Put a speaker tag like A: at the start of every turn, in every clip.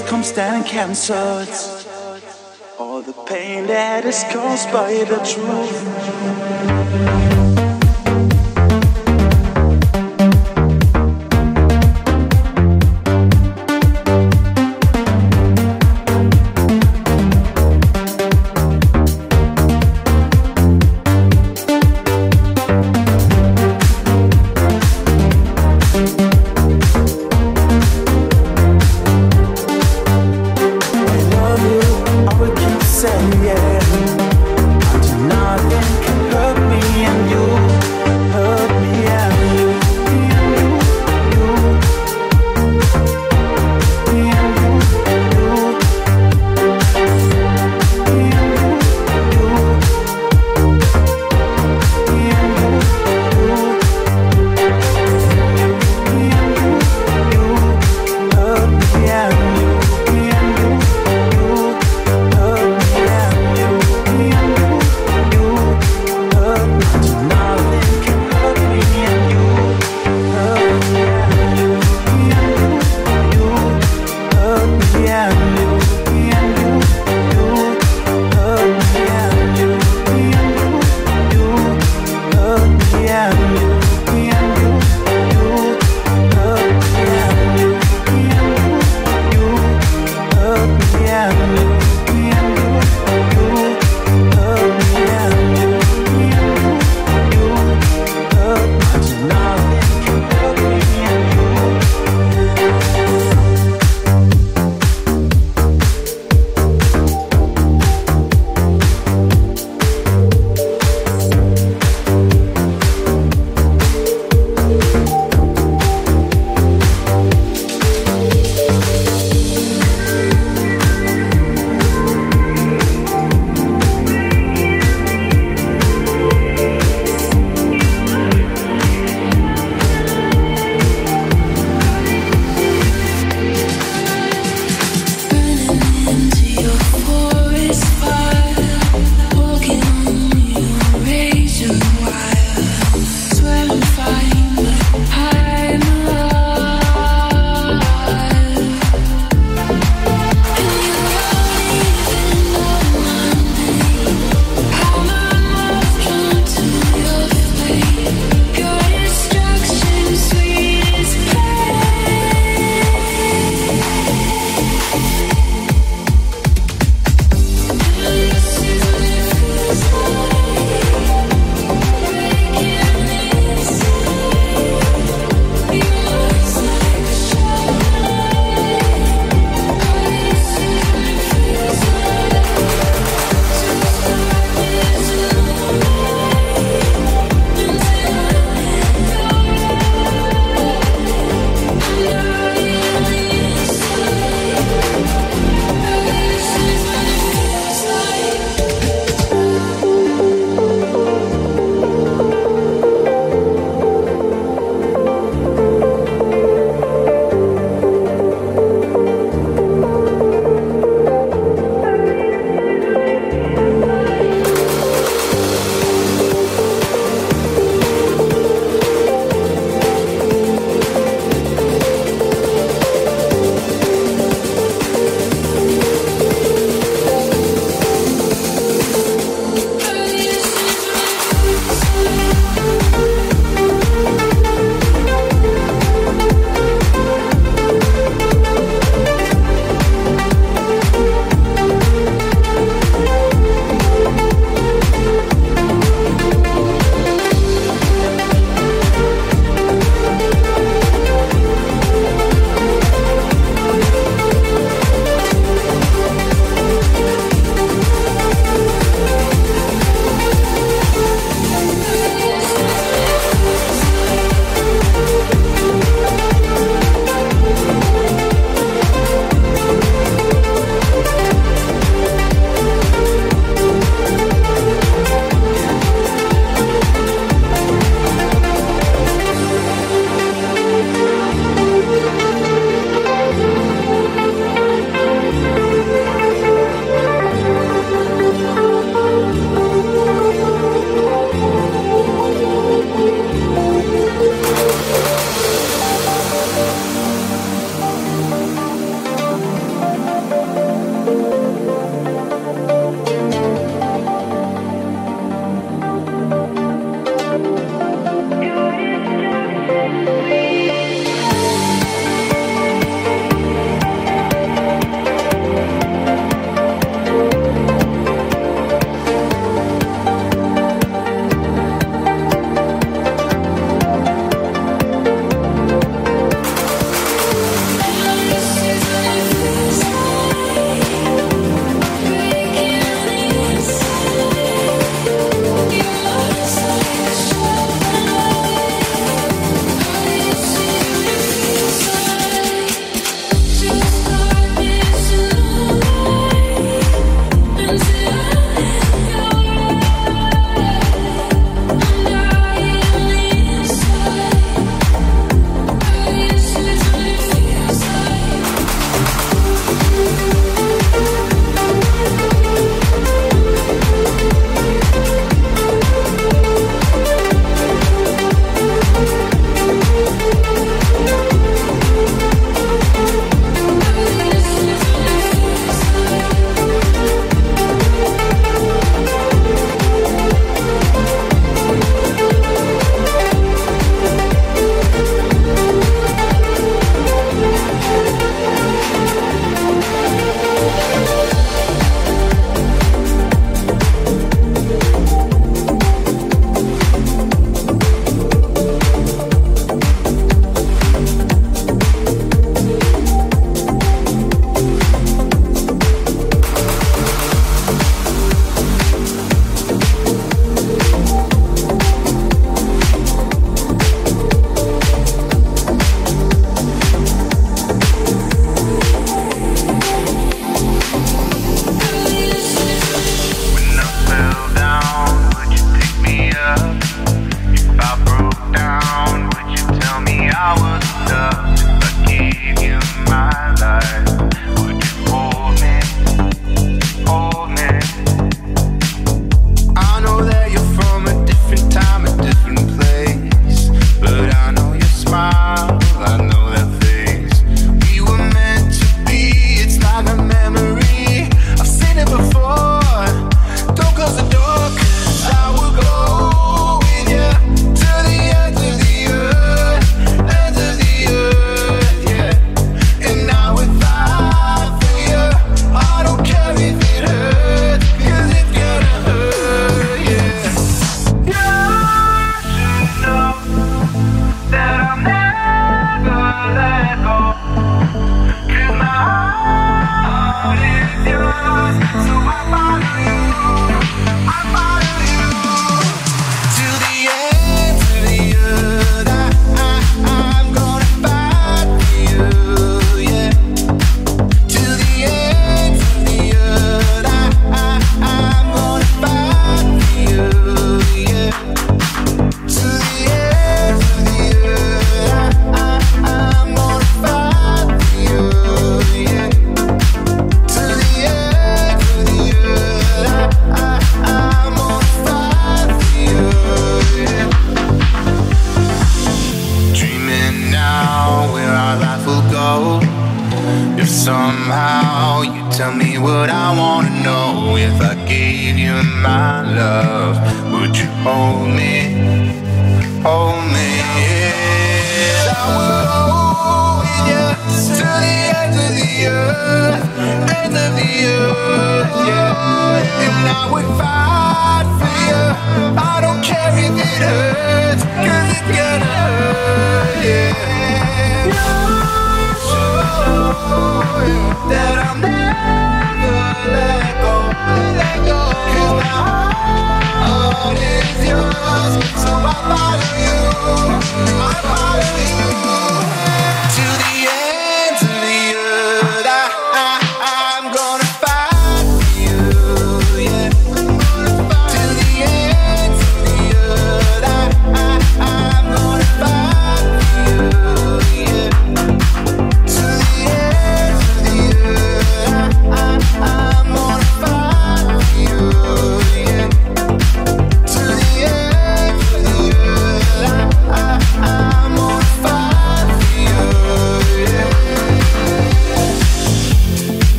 A: death comes down cancer. All the pain that is caused by the truth.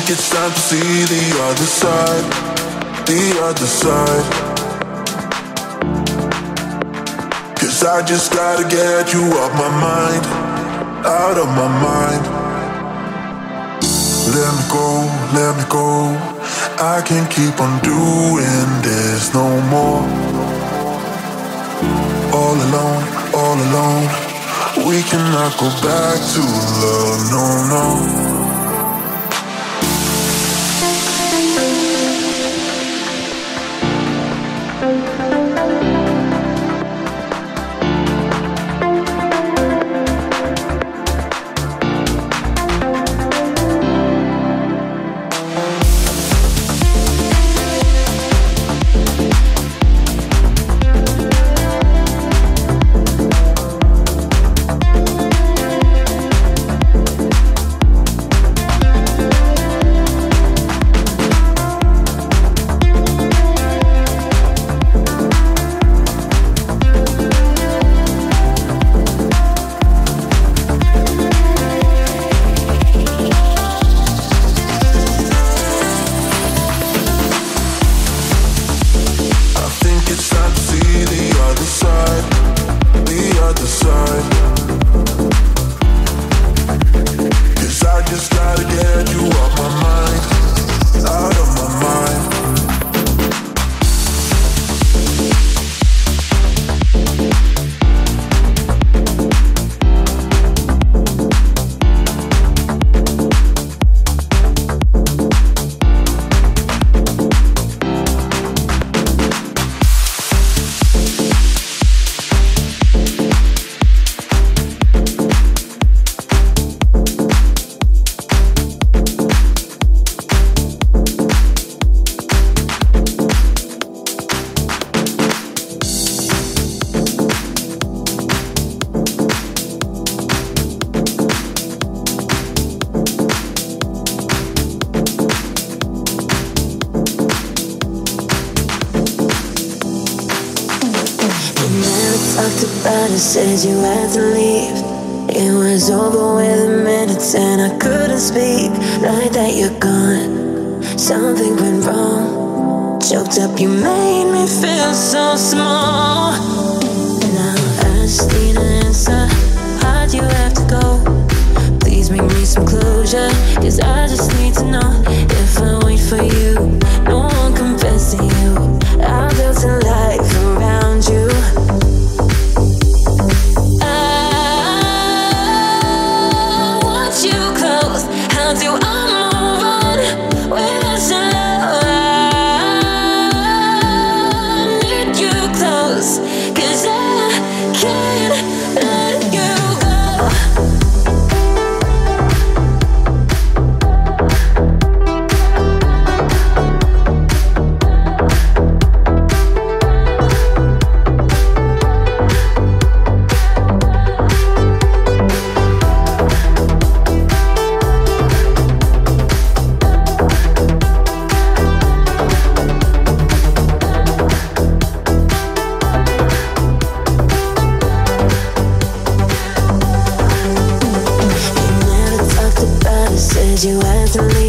B: think it's time to see the other side, the other side. Cause I just gotta get you off my mind, out of my mind. Let me go, let me go. I can't keep on doing this no more. All alone, all alone. We cannot go back to love, no, no.
C: You had to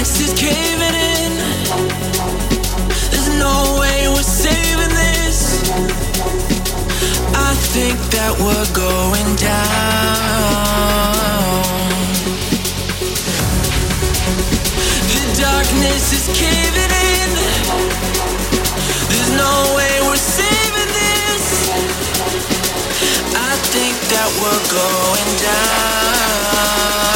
C: is caving in. There's no way we're saving this. I think that we're going down. The darkness is caving in. There's no way we're saving this. I think that we're going down.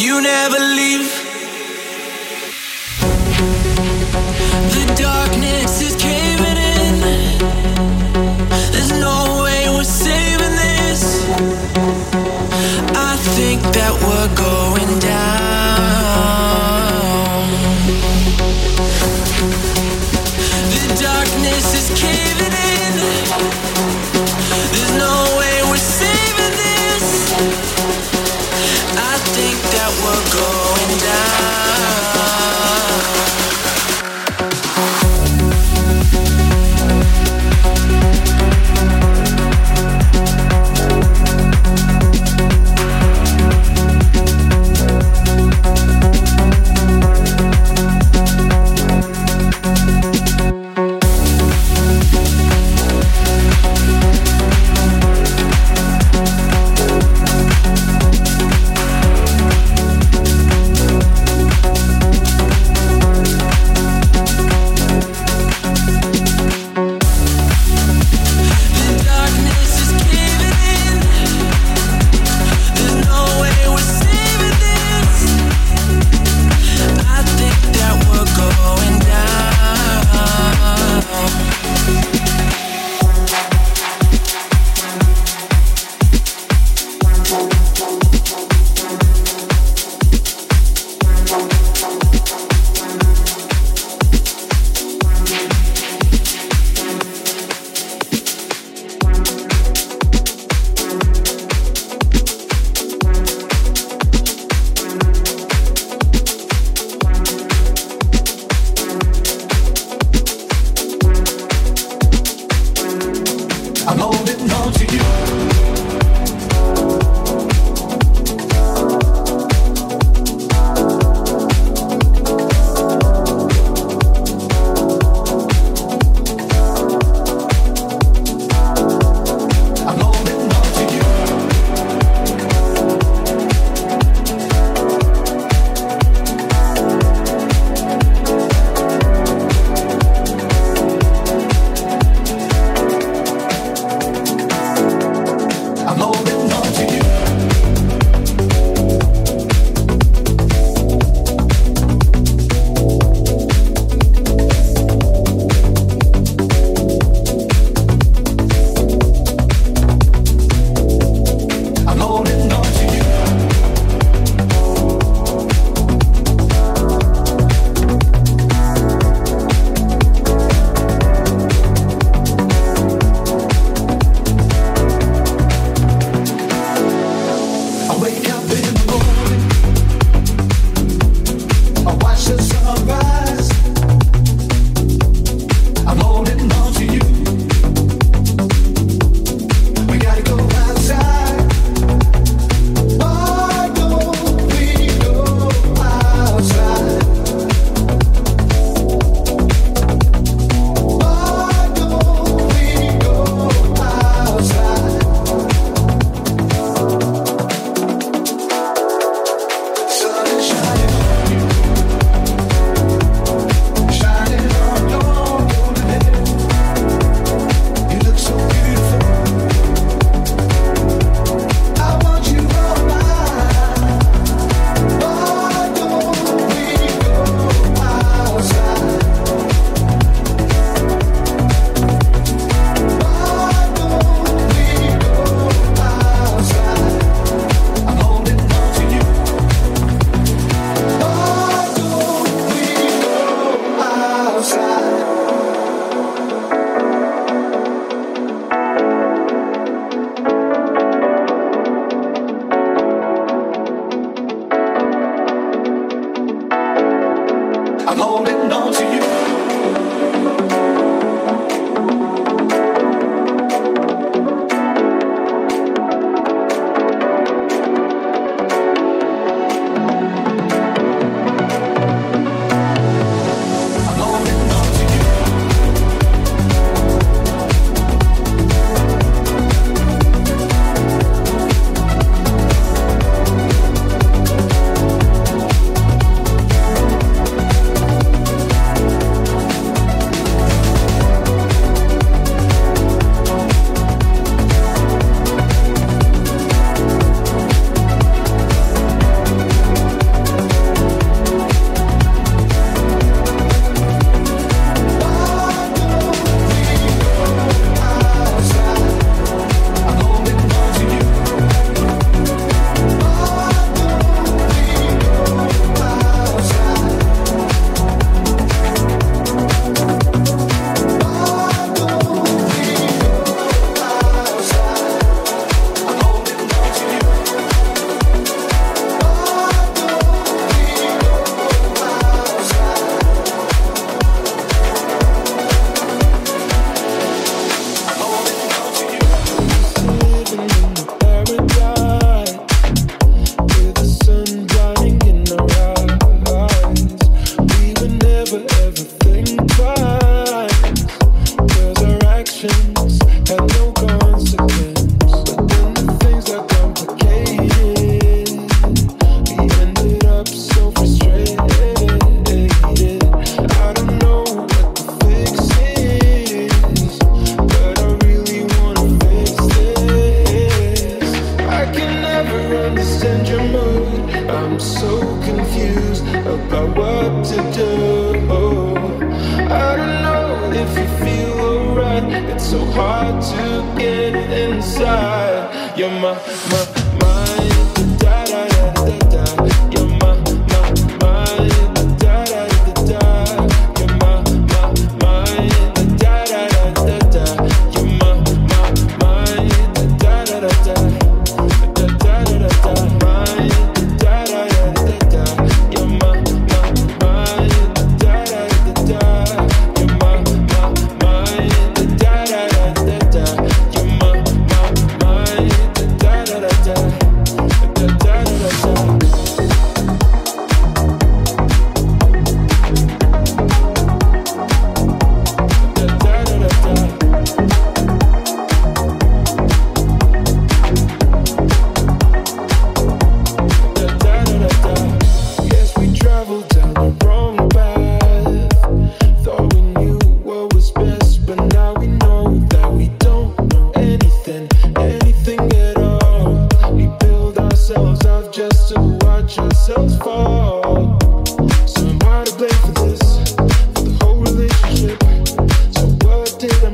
C: you never leave. The darkness is caving in.
D: There's no way we're saving this.
E: I think
F: that we're going.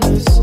F: promise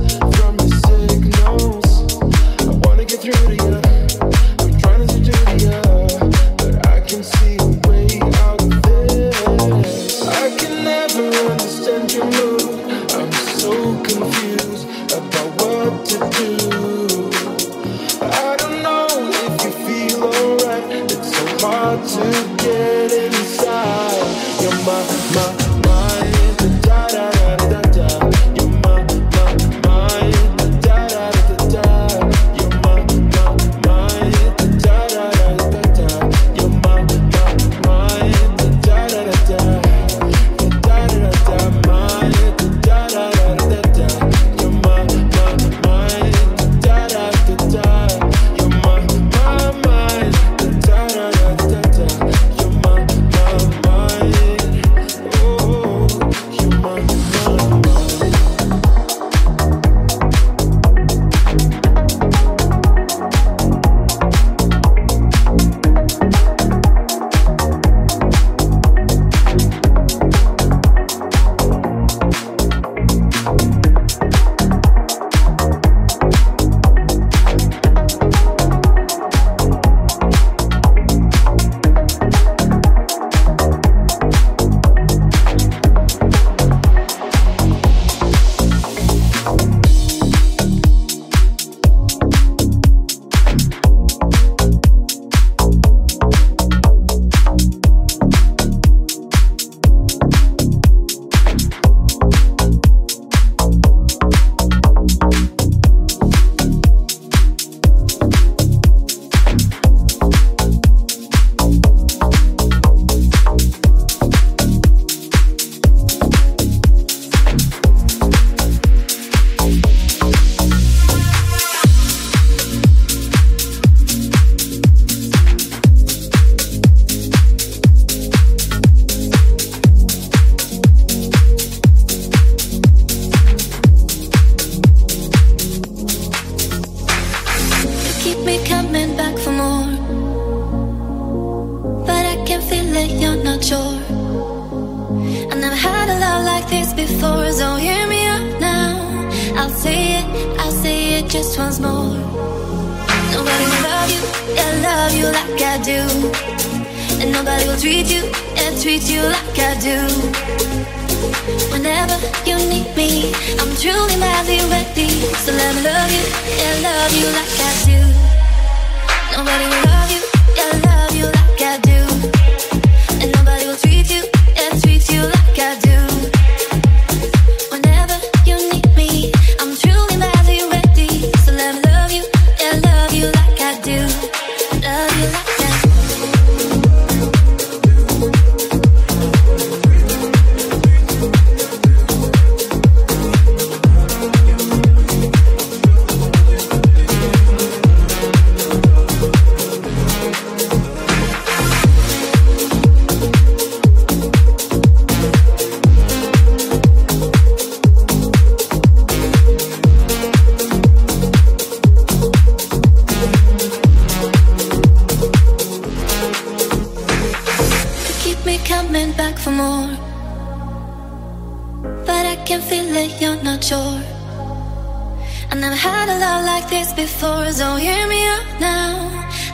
F: hear me out now.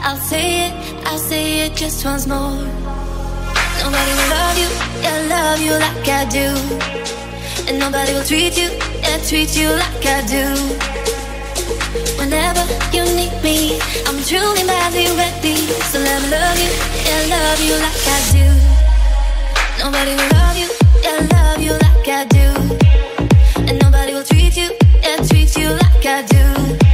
F: I'll say it, I'll say it just once more. Nobody will love you, yeah, love you like I do. And nobody will treat you, yeah, treat you like I do. Whenever you need me, I'm truly madly ready. So let me love you, yeah, love you like I do. Nobody will love you, yeah, love you like I do. And nobody will treat you, yeah, treat you like I do.